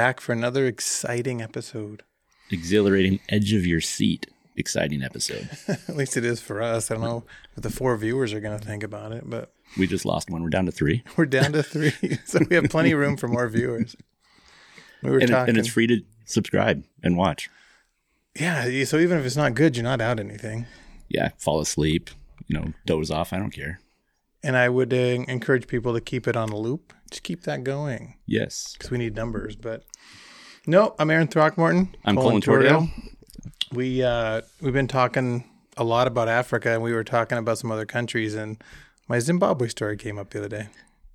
back for another exciting episode. Exhilarating, edge of your seat, exciting episode. At least it is for us. I don't know what the four viewers are going to think about it, but We just lost one. We're down to three. we're down to three, so we have plenty of room for more viewers. We were And, it, talking, and it's free to subscribe and watch. yeah. So even if it's not good, you're not out anything. Yeah, fall asleep, you know, doze off. I don't care. And I would uh, encourage people to keep it on a loop. Just keep that going Yes. because we need numbers. But no, I'm Aaron Throckmorton. I'm Colin Tordale. We uh, we've been talking a lot about Africa, and we were talking about some other countries, and my Zimbabwe story came up the other day.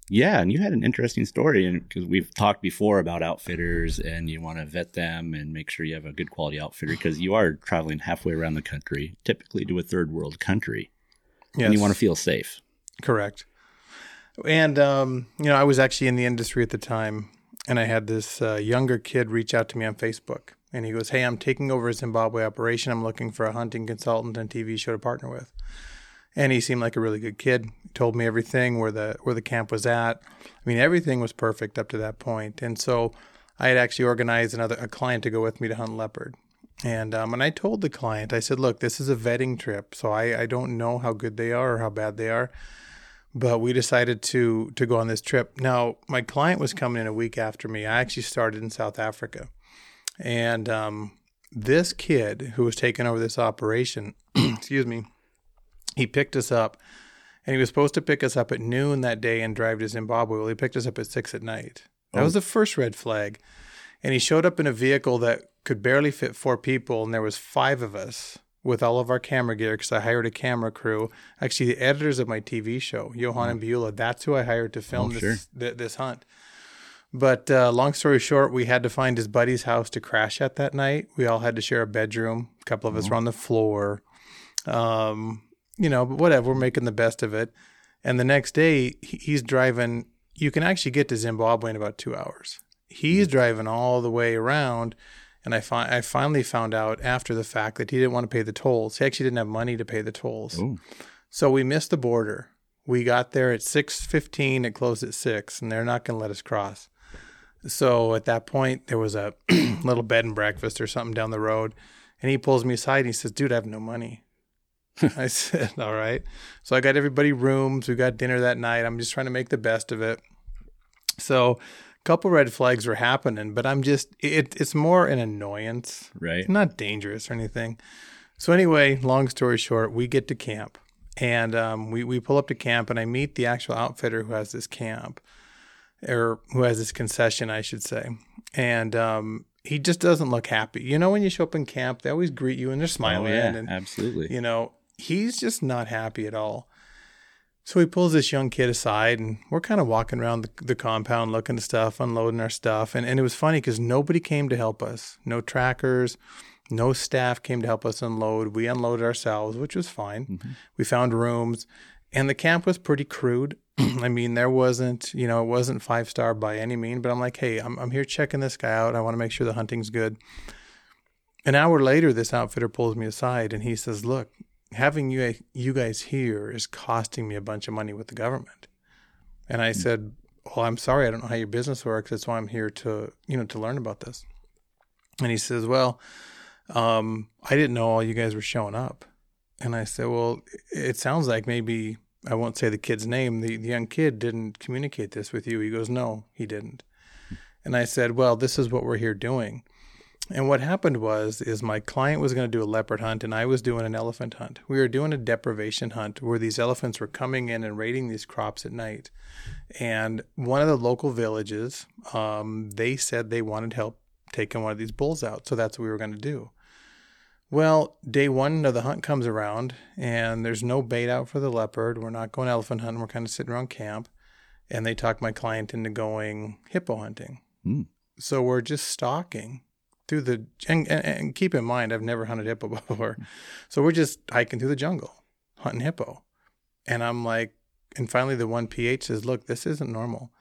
Yeah, and you had an interesting story, and because we've talked before about outfitters, and you want to vet them and make sure you have a good quality outfitter, because you are traveling halfway around the country, typically to a third world country, Yes, and you want to feel safe. Correct. And um, you know, I was actually in the industry at the time, and I had this uh, younger kid reach out to me on Facebook, and he goes, "Hey, I'm taking over a Zimbabwe operation. I'm looking for a hunting consultant and TV show to partner with." And he seemed like a really good kid. He told me everything where the where the camp was at. I mean, everything was perfect up to that point. And so, I had actually organized another a client to go with me to hunt leopard. And um, and I told the client, I said, "Look, this is a vetting trip, so I, I don't know how good they are or how bad they are." but we decided to to go on this trip. Now, my client was coming in a week after me. I actually started in South Africa, and um, this kid who was taking over this operation, excuse me, he picked us up, and he was supposed to pick us up at noon that day and drive to Zimbabwe. Well, he picked us up at six at night. That was the first red flag, and he showed up in a vehicle that could barely fit four people, and there was five of us with all of our camera gear because I hired a camera crew. Actually, the editors of my TV show, Johan and Beulah, that's who I hired to film Oh, this sure. th- this hunt. But uh, long story short, we had to find his buddy's house to crash at that night. We all had to share a bedroom. A couple of us were on the floor. Um, you know, but whatever. We're making the best of it. And the next day, he's driving. You can actually get to Zimbabwe in about two hours. He's driving all the way around. And I, fi- I finally found out after the fact that he didn't want to pay the tolls. He actually didn't have money to pay the tolls. Oh, So we missed the border. We got there at 6:15. It closed at 6 and they're not going to let us cross. So at that point there was a little bed and breakfast or something down the road and he pulls me aside and he says, "Dude, I have no money." I said, "All right." So I got everybody rooms. We got dinner that night. I'm just trying to make the best of it. So couple red flags were happening, but I'm just it, it's more an annoyance right. not dangerous or anything. So anyway, long story short, we get to camp, and um, we we pull up to camp, and I meet the actual outfitter who has this camp, or who has this concession, I should say, and um, he just doesn't look happy. You know, when you show up in camp, they always greet you and they're smiling. Oh, smiling, yeah, and absolutely. you know, he's just not happy at all. So he pulls this young kid aside, and we're kind of walking around the, the compound looking at stuff, unloading our stuff. And, and it was funny because nobody came to help us. No trackers, no staff came to help us unload. We unloaded ourselves, which was fine. Mm-hmm. We found rooms, and the camp was pretty crude. I mean, there wasn't, you know, it wasn't five star by any mean, but I'm like, hey, I'm, I'm here checking this guy out. I want to make sure the hunting's good. An hour later, this outfitter pulls me aside and he says, look, having you you guys here is costing me a bunch of money with the government. And I said, "Well, I'm sorry, I don't know how your business works. That's why I'm here to you know to learn about this." And he says, "Well, um, I didn't know all you guys were showing up." And I said, "Well, it sounds like maybe I won't say the kid's name. The, the young kid didn't communicate this with you." He goes, "No, he didn't." And I said, "Well, this is what we're here doing." And what happened was is my client was going to do a leopard hunt and I was doing an elephant hunt. We were doing a depredation hunt where these elephants were coming in and raiding these crops at night. And one of the local villages, um, they said they wanted help taking one of these bulls out. So that's what we were going to do. Well, day one of the hunt comes around and there's no bait out for the leopard. We're not going elephant hunting. We're kind of sitting around camp. And they talk my client into going hippo hunting. Hmm. So we're just stalking through the and, and, keep in mind I've never hunted hippo before, so we're just hiking through the jungle hunting hippo, and I'm like, and finally the one PH says, "Look, this isn't normal."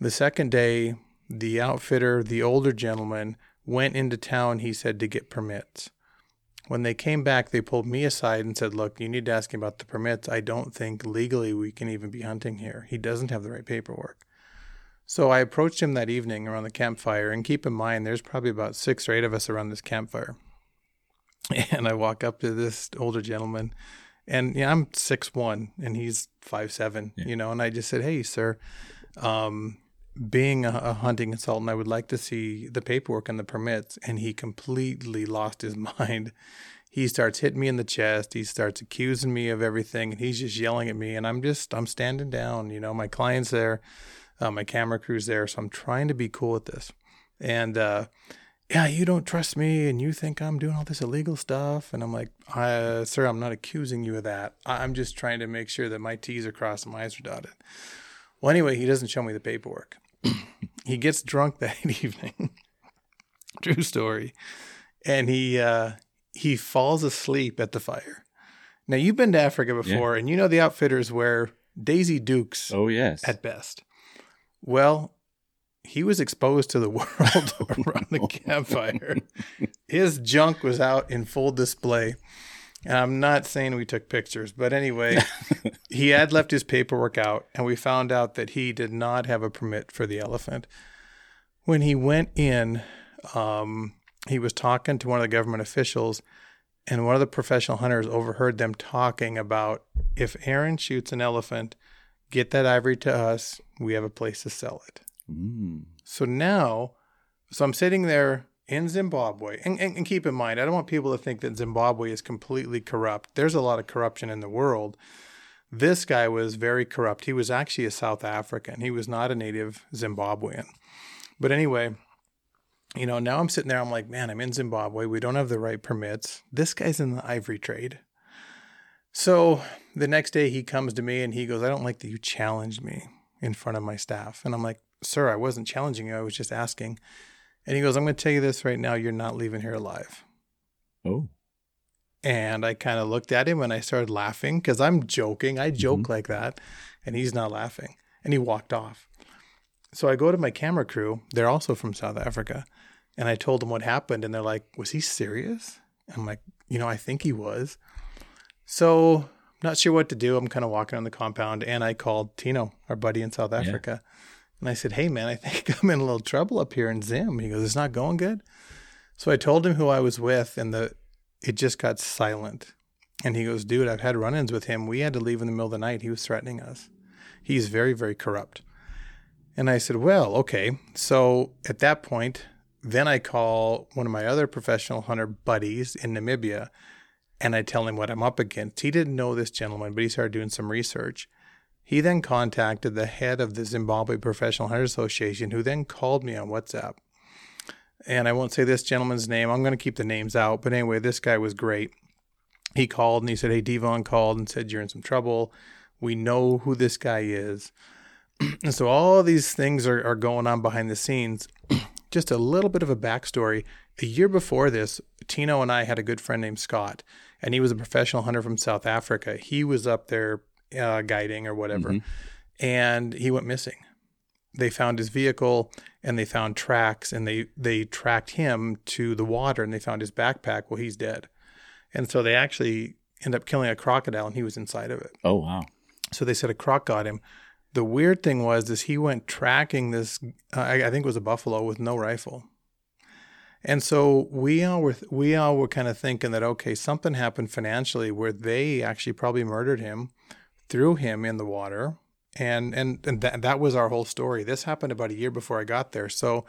The second day, the outfitter, the older gentleman, went into town. He said to get permits. When they came back, they pulled me aside and said, "Look, you need to ask him about the permits. I don't think legally we can even be hunting here. He doesn't have the right paperwork." So I approached him that evening around the campfire, and keep in mind, there's probably about six or eight of us around this campfire. And I walk up to this older gentleman, and yeah, I'm six one, and he's five seven, Yeah. you know. And I just said, "Hey, sir, um, being a, a hunting consultant, I would like to see the paperwork and the permits." And he completely lost his mind. He starts hitting me in the chest. He starts accusing me of everything, and he's just yelling at me. And I'm just, I'm standing down. You know, my client's there, uh, my camera crew's there, so I'm trying to be cool with this. And uh, yeah, you don't trust me, and you think I'm doing all this illegal stuff. And I'm like, uh, sir, I'm not accusing you of that. I'm just trying to make sure that my T's are crossed and my I's are dotted. Well, anyway, he doesn't show me the paperwork. he gets drunk that evening. True story. And he uh, he falls asleep at the fire. Now you've been to Africa before, and you know the outfitters wear Daisy Dukes Oh yes. at best. Well, he was exposed to the world around the campfire. His junk was out in full display. And I'm not saying we took pictures, but anyway, he had left his paperwork out, and we found out that he did not have a permit for the elephant. When he went in, um, he was talking to one of the government officials, and one of the professional hunters overheard them talking about if Aaron shoots an elephant, get that ivory to us, we have a place to sell it. Mm. So now, so I'm sitting there in Zimbabwe, and, and, and keep in mind, I don't want people to think that Zimbabwe is completely corrupt. There's a lot of corruption in the world. This guy was very corrupt. He was actually a South African. He was not a native Zimbabwean. But anyway, you know, now I'm sitting there, I'm like, man, I'm in Zimbabwe. We don't have the right permits. This guy's in the ivory trade. So the next day he comes to me and he goes, I don't like that you challenged me in front of my staff. And I'm like, sir, I wasn't challenging you. I was just asking. And he goes, I'm going to tell you this right now. You're not leaving here alive. Oh. And I kind of looked at him and I started laughing because I'm joking. I joke mm-hmm. like that. And he's not laughing. And he walked off. So I go to my camera crew. They're also from South Africa. And I told them what happened. And they're like, Was he serious? I'm like, You know, I think he was. So not sure what to do. I'm kind of walking on the compound. And I called Tino, our buddy in South Africa. And I said, Hey, man, I think I'm in a little trouble up here in Zim. He goes, It's not going good. So I told him who I was with. And the it just got silent. And he goes, Dude, I've had run ins with him. We had to leave in the middle of the night. He was threatening us. He's very, very corrupt. And I said, Well, okay. So at that point, then I call one of my other professional hunter buddies in Namibia and I tell him what I'm up against. He didn't know this gentleman, but he started doing some research. He then contacted the head of the Zimbabwe Professional Hunter Association, who then called me on WhatsApp. And I won't say this gentleman's name. I'm going to keep the names out. But anyway, this guy was great. He called and he said, Hey, Devon called and said, You're in some trouble. We know who this guy is. and so all these things are, are going on behind the scenes. Just a little bit of a backstory. A year before this, Tino and I had a good friend named Scott, and he was a professional hunter from South Africa. He was up there uh, guiding or whatever, and he went missing. They found his vehicle and they found tracks, and they they tracked him to the water, and they found his backpack. Well, he's dead, and so they actually end up killing a crocodile, and he was inside of it. Oh wow. So they said a croc got him. The weird thing was is he went tracking this. Uh, I, I think it was a buffalo with no rifle. And so we all were we all were kind of thinking that okay, something happened financially where they actually probably murdered him, threw him in the water, and and and that that was our whole story. This happened about a year before I got there. So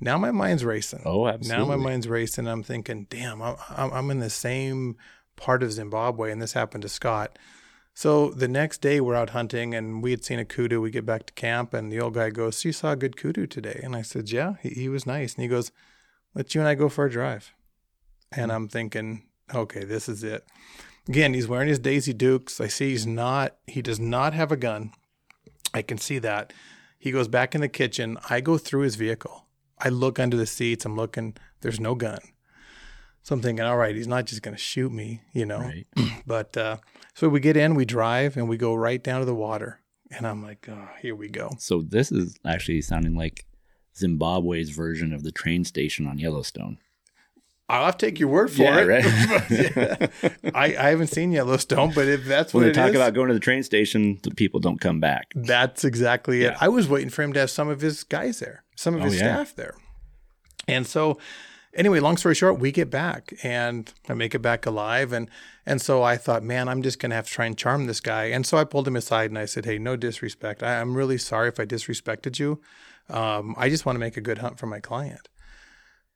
now my mind's racing. Oh, absolutely. Now my mind's racing. I'm thinking, damn, I'm, I'm in the same part of Zimbabwe, and this happened to Scott. So the next day we're out hunting, and we had seen a kudu. We get back to camp, and the old guy goes, "So you saw a good kudu today?" And I said, "Yeah, he, he was nice." And he goes, "Let you and I go for a drive." And I'm thinking, okay, this is it. Again, he's wearing his Daisy Dukes. I see he's not. He does not have a gun. I can see that. He goes back in the kitchen. I go through his vehicle. I look under the seats. I'm looking. There's no gun. So I'm thinking, all right, he's not just going to shoot me, you know. Right. But uh, so we get in, we drive, and we go right down to the water. And I'm like, oh, here we go. So this is actually sounding like Zimbabwe's version of the train station on Yellowstone. I'll have to take your word for Yeah, it. right. I, I haven't seen Yellowstone, but if that's when what they talk is, about going to the train station, the people don't come back. that's exactly it. I was waiting for him to have some of his guys there, some of Oh, his yeah. staff there. And so, anyway, long story short, we get back and I make it back alive. And and so I thought, man, I'm just gonna have to try and charm this guy. And so I pulled him aside and I said, hey, no disrespect. I, I'm really sorry if I disrespected you. Um, I just want to make a good hunt for my client.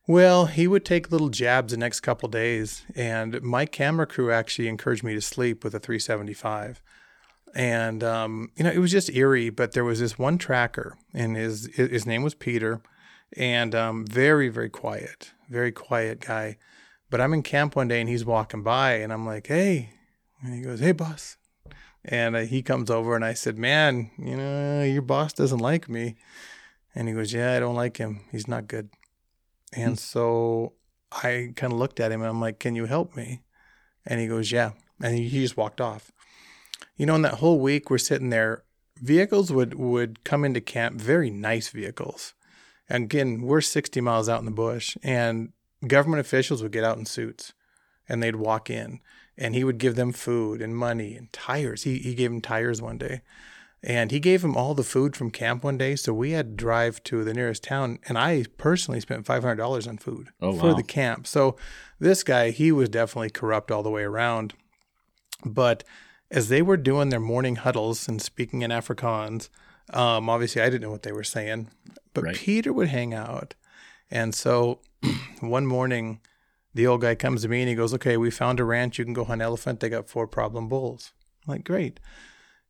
Well, he would take little jabs the next couple days, and my camera crew actually encouraged me to sleep with a 375. And um, you know, it was just eerie. But there was this one tracker, and his his name was Peter, and um, very very quiet, very quiet guy. But I'm in camp one day, and he's walking by, and I'm like, "Hey," and he goes, "Hey, boss." And uh, he comes over, and I said, "Man, you know, your boss doesn't like me." And he goes, "Yeah, I don't like him. He's not good." And hmm. so I kind of looked at him and I'm like, Can you help me? And he goes, Yeah. And he, he just walked off. You know, in that whole week we're sitting there, vehicles would, would come into camp, very nice vehicles. And again, we're 60 miles out in the bush, and government officials would get out in suits and they'd walk in and he would give them food and money and tires. He, he gave them tires one day. And he gave him all the food from camp one day. So we had to drive to the nearest town. And I personally spent $500 on food Oh, for wow. the camp. So this guy, he was definitely corrupt all the way around. But as they were doing their morning huddles and speaking in Afrikaans, um, obviously I didn't know what they were saying, but Right. Peter would hang out. And so one morning, the old guy comes to me and he goes, Okay, we found a ranch. You can go hunt elephant. They got four problem bulls. I'm like, Great.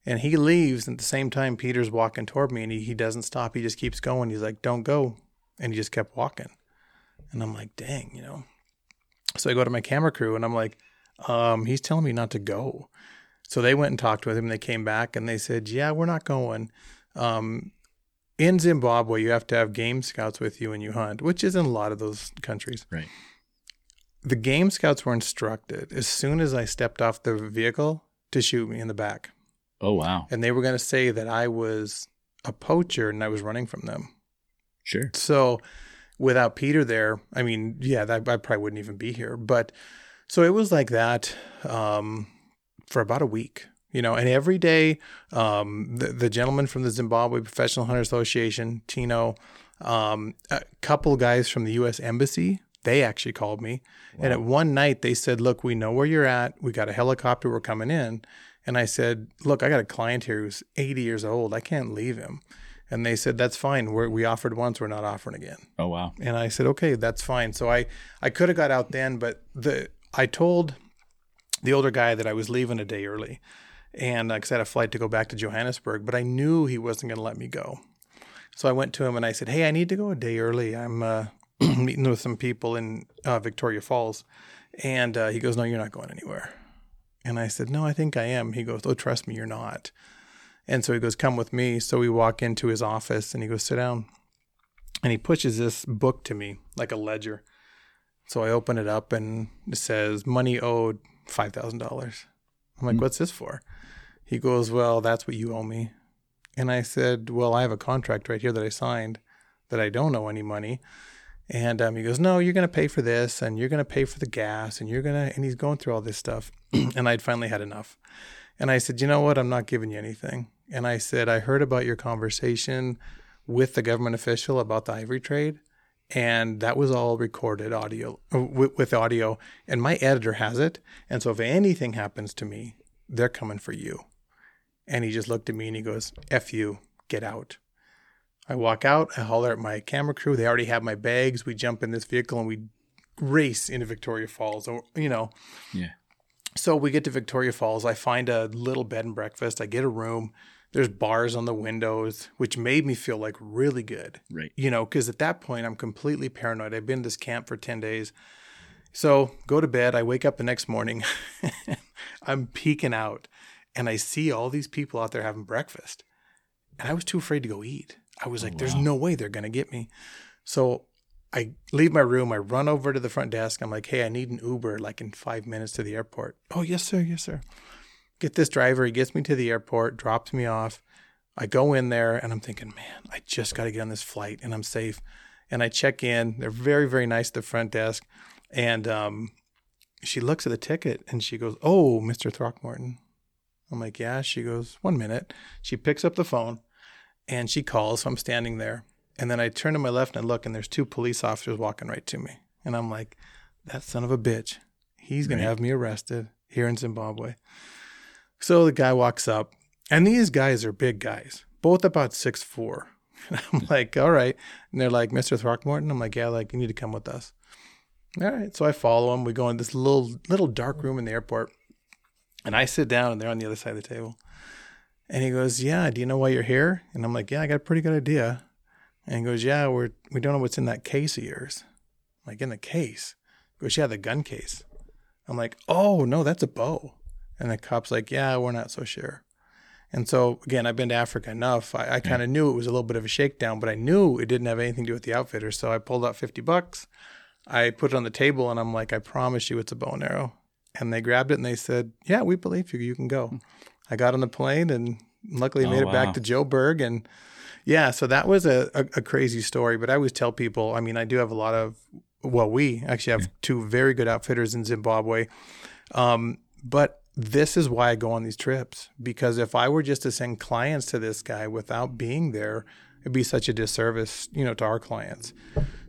And he leaves. And at the same time, Peter's walking toward me and he, he doesn't stop. He just keeps going. He's like, Don't go. And he just kept walking. And I'm like, Dang, you know. So I go to my camera crew and I'm like, um, He's telling me not to go. So they went and talked with him. They came back and they said, Yeah, we're not going. Um, in Zimbabwe, you have to have game scouts with you when you hunt, which is in a lot of those countries. Right. The game scouts were instructed as soon as I stepped off the vehicle to shoot me in the back. Oh wow. And they were going to say that I was a poacher and I was running from them. Sure. So without Peter there, I mean, yeah, that, I probably wouldn't even be here. But so it was like that um, for about a week, you know, and every day, um, the, the gentleman from the Zimbabwe Professional Hunter Association, Tino, um, a couple guys from the U.S. Embassy, they actually called me. And at one night, they said, Look, we know where you're at. We got a helicopter. We're coming in. And I said, Look, I got a client here who's 80 years old. I can't leave him. And they said, That's fine. We're, we offered once. We're not offering again. Oh wow. And I said, okay, that's fine. So I, I could have got out then, but the I told the older guy that I was leaving a day early, and because I had a flight to go back to Johannesburg, but I knew he wasn't going to let me go. So I went to him and I said, hey, I need to go a day early. I'm uh, meeting with some people in uh, Victoria Falls, and uh, he goes, no, you're not going anywhere. And I said, no, I think I am. He goes, oh, trust me, you're not. And so he goes, come with me. So we walk into his office, and he goes, sit down and he pushes this book to me like a ledger. So I open it up and it says money owed five thousand dollars. I'm like, hmm. what's this for? He goes, well, that's what you owe me. And I said, well, I have a contract right here that I signed that I don't owe any money. And um, he goes, no, you're going to pay for this and you're going to pay for the gas and you're going to, and he's going through all this stuff. and I'd finally had enough. And I said, you know what? I'm not giving you anything. And I said, I heard about your conversation with the government official about the ivory trade and that was all recorded audio with, with audio and my editor has it and so if anything happens to me they're coming for you and he just looked at me and he goes f you get out i walk out i holler at my camera crew they already have my bags we jump in this vehicle and we race into victoria falls or you know Yeah. so we get to Victoria Falls. I find a little bed and breakfast. I get a room. There's bars on the windows, which made me feel like really good. Right. You know, because at that point I'm completely paranoid. I've been in this camp for 10 days. So go to bed. I wake up the next morning. I'm peeking out and I see all these people out there having breakfast. And I was too afraid to go eat. I was like, there's no way they're going to get me. So I leave my room. I run over to the front desk. I'm like, hey, I need an Uber like in five minutes to the airport. Oh, yes, sir. Yes, sir. Get this driver. He gets me to the airport, drops me off. I go in there and I'm thinking, man, I just got to get on this flight and I'm safe. And I check in. They're very, very nice at the front desk. And um, she looks at the ticket and she goes, "Oh, Mr. Throckmorton." I'm like, "Yeah." She goes, "One minute." She picks up the phone and she calls. So I'm standing there, and then I turn to my left and I look, and there's two police officers walking right to me, and I'm like, "That son of a bitch, he's gonna have me arrested here in Zimbabwe." So the guy walks up, and these guys are big guys, both about six four. I'm like, all right. And they're like, Mr. Throckmorton. I'm like, yeah, like you need to come with us. All right. So I follow him. We go in this little little dark room in the airport. And I sit down and they're on the other side of the table. And he goes, Yeah, do you know why you're here? And I'm like, Yeah, I got a pretty good idea. And he goes, Yeah, we're we don't know what's in that case of yours. I'm like, in the case. He goes, Yeah, the gun case. I'm like, Oh no, that's a bow. And the cop's like, Yeah, we're not so sure. And so again, I've been to Africa enough. I, I kind of knew it was a little bit of a shakedown, but I knew it didn't have anything to do with the outfitter. So I pulled out fifty bucks. I put it on the table and I'm like, I promise you it's a bow and arrow. And they grabbed it and they said, Yeah, we believe you. You can go. Hmm. I got on the plane and luckily Oh, made it wow. back to Joburg. And yeah, so that was a, a, a crazy story. But I always tell people, I mean, I do have a lot of, well, we actually have two very good outfitters in Zimbabwe. Um, but this is why I go on these trips because if I were just to send clients to this guy without being there, it'd be such a disservice, you know, to our clients.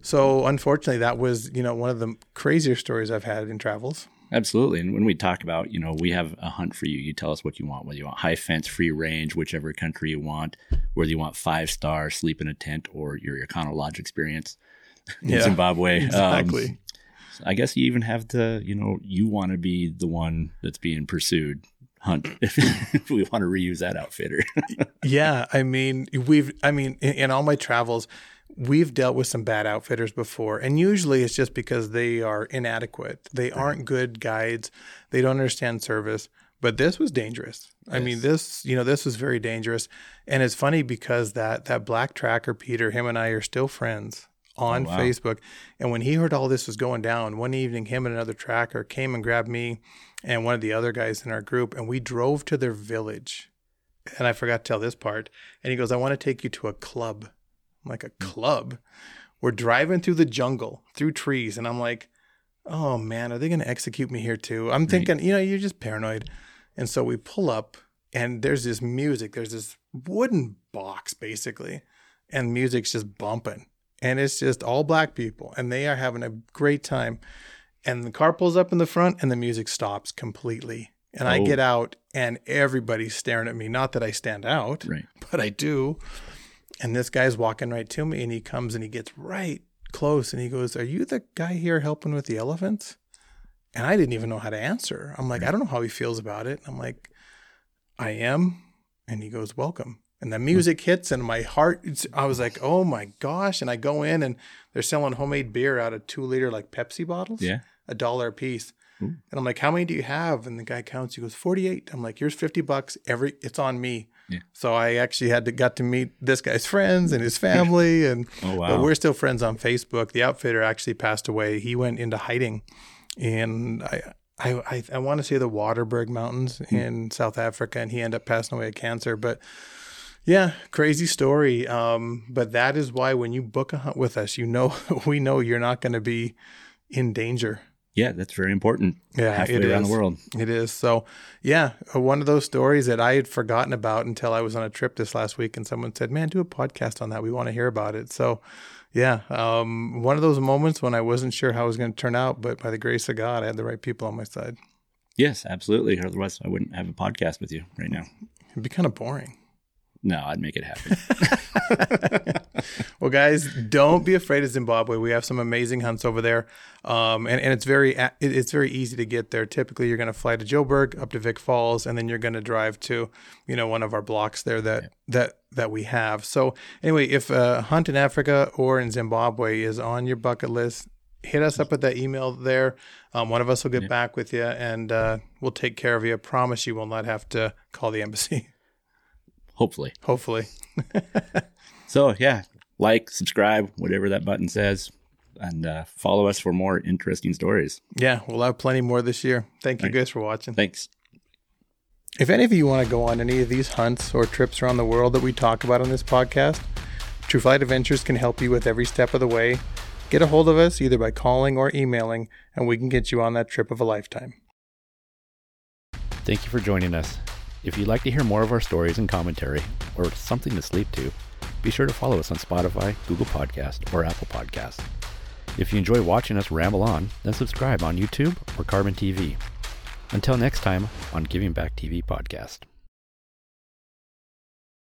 So unfortunately, that was, you know, one of the crazier stories I've had in travels. Absolutely. And when we talk about, you know, we have a hunt for you, you tell us what you want, whether you want high fence, free range, whichever country you want, whether you want five star, sleep in a tent, or your Econo Lodge experience in Yeah, Zimbabwe. Um, Exactly. I guess you even have the, you know, you want to be the one that's being pursued hunt if, if we want to reuse that outfitter. yeah, I mean, we've, I mean, in, in all my travels, we've dealt with some bad outfitters before, and usually it's just because they are inadequate. They aren't good guides. They don't understand service. But this was dangerous. I mean, this, you know, this was very dangerous. And it's funny because that that black tracker Peter, him and I are still friends Oh, on Oh, wow. Facebook. And when he heard all this was going down, one evening, him and another tracker came and grabbed me and one of the other guys in our group, and we drove to their village. And I forgot to tell this part. And he goes, I want to take you to a club. I'm like, a hmm. club? We're driving through the jungle, through trees. And I'm like, oh man, are they going to execute me here too? I'm thinking, you know, you're just paranoid. And so we pull up, and there's this music. There's this wooden box, basically, and music's just bumping. And it's just all black people, and they are having a great time. And the car pulls up in the front, and the music stops completely. And I Oh. get out, and everybody's staring at me. Not that I stand out, right. but I do. And this guy's walking right to me, and he comes and he gets right close, and he goes, "Are you the guy here helping with the elephants?" And I didn't even know how to answer. I'm like, I don't know how he feels about it. I'm like, I am. And he goes, Welcome. And the music hits, and my heart, it's, I was like, Oh my gosh. And I go in, and they're selling homemade beer out of two liter, like Pepsi bottles, Yeah. a dollar a piece. Ooh. And I'm like, How many do you have? And the guy counts, he goes, 48. I'm like, Here's 50 bucks. Every, it's on me. Yeah. So I actually had to, got to meet this guy's friends and his family. And, Oh, but wow. we're still friends on Facebook. The outfitter actually passed away. He went into hiding, and I I I, I want to say the Waterberg Mountains Hmm. in South Africa, and he ended up passing away of cancer. But yeah, crazy story. Um, but that is why when you book a hunt with us, you know we know you're not going to be in danger. Yeah, that's very important. Yeah, Halfway it around is. the world. It is. So, yeah, uh, one of those stories that I had forgotten about until I was on a trip this last week and someone said, Man, do a podcast on that. We want to hear about it. So, yeah, um, one of those moments when I wasn't sure how it was going to turn out, but by the grace of God, I had the right people on my side. Yes, absolutely. Otherwise, I wouldn't have a podcast with you right now. It'd be kind of boring. No, I'd make it happen. well, guys, don't be afraid of Zimbabwe. We have some amazing hunts over there, um, and and it's very it's very easy to get there. Typically, you're going to fly to Joburg, up to Vic Falls, and then you're going to drive to you know one of our blocks there that that that we have. So anyway, if a hunt in Africa or in Zimbabwe is on your bucket list, hit us up with that email there. Um, one of us will get back with you, and uh, we'll take care of you. I promise you will not have to call the embassy. Hopefully. Hopefully. So, yeah, like, subscribe, whatever that button says, and uh, follow us for more interesting stories. Yeah, we'll have plenty more this year. Thank you Right. guys for watching. Thanks. If any of you want to go on any of these hunts or trips around the world that we talk about on this podcast, True Flight Adventures can help you with every step of the way. Get a hold of us either by calling or emailing, and we can get you on that trip of a lifetime. Thank you for joining us. If you'd like to hear more of our stories and commentary, or something to sleep to, be sure to follow us on Spotify, Google Podcast, or Apple Podcast. If you enjoy watching us ramble on, then subscribe on YouTube or Carbon TV. Until next time on Giving Back TV Podcast.